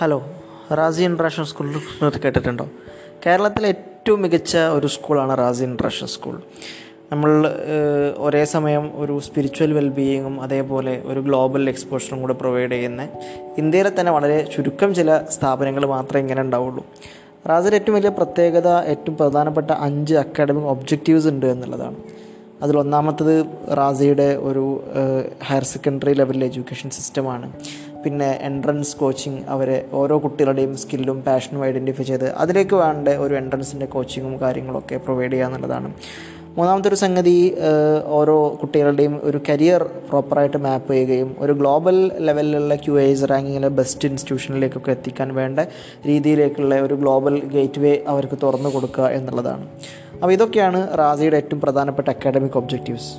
Hello Razi ഇൻട്രാഷണൽ school കേട്ടിട്ടുണ്ടോ? കേരളത്തിലെ ഏറ്റവും മികച്ച ഒരു സ്കൂളാണ് റാസി ഇൻട്രാഷണൽ സ്കൂൾ. നമ്മൾ ഒരേ സമയം ഒരു സ്പിരിച്വൽ വെൽബീയിങ്ങും അതേപോലെ ഒരു ഗ്ലോബൽ എക്സ്പോഷറും കൂടെ പ്രൊവൈഡ് ചെയ്യുന്ന ഇന്ത്യയിലെ തന്നെ വളരെ ചുരുക്കം ചില സ്ഥാപനങ്ങൾ മാത്രമേ ഇങ്ങനെ ഉണ്ടാവുള്ളൂ. റാസിൽ ഏറ്റവും വലിയ പ്രത്യേകത ഏറ്റവും പ്രധാനപ്പെട്ട അഞ്ച് അക്കാഡമിക് ഒബ്ജക്റ്റീവ്സ് ഉണ്ട് എന്നുള്ളതാണ്. അതിൽ ഒന്നാമത്തത് റാസിയുടെ ഒരു ഹയർ സെക്കൻഡറി ലെവലിലെ എഡ്യൂക്കേഷൻ സിസ്റ്റമാണ് പിന്നെ എൻട്രൻസ് കോച്ചിങ് അവരെ ഓരോ കുട്ടികളുടെയും സ്കില്ലും പാഷനും ഐഡന്റിഫൈ ചെയ്ത് അതിലേക്ക് വേണ്ട ഒരു എൻട്രൻസിന്റെ കോച്ചിങ്ങും കാര്യങ്ങളൊക്കെ പ്രൊവൈഡ് ചെയ്യുക എന്നുള്ളതാണ്. മൂന്നാമത്തെ ഒരു സംഗതി ഓരോ കുട്ടികളുടെയും ഒരു കരിയർ പ്രോപ്പറായിട്ട് മാപ്പ് ചെയ്യുകയും ഒരു ഗ്ലോബൽ ലെവലിലുള്ള ക്യു ഐസ് റാങ്കിങ്ങിലെ ബെസ്റ്റ് ഇൻസ്റ്റിറ്റ്യൂഷനിലേക്കൊക്കെ എത്തിക്കാൻ വേണ്ട രീതിയിലേക്കുള്ള ഒരു ഗ്ലോബൽ ഗേറ്റ് വേ അവർക്ക് തുറന്നു കൊടുക്കുക എന്നുള്ളതാണ്. അപ്പോൾ ഇതൊക്കെയാണ് റാസിയുടെ ഏറ്റവും പ്രധാനപ്പെട്ട അക്കാഡമിക് ഒബ്ജക്റ്റീവ്സ്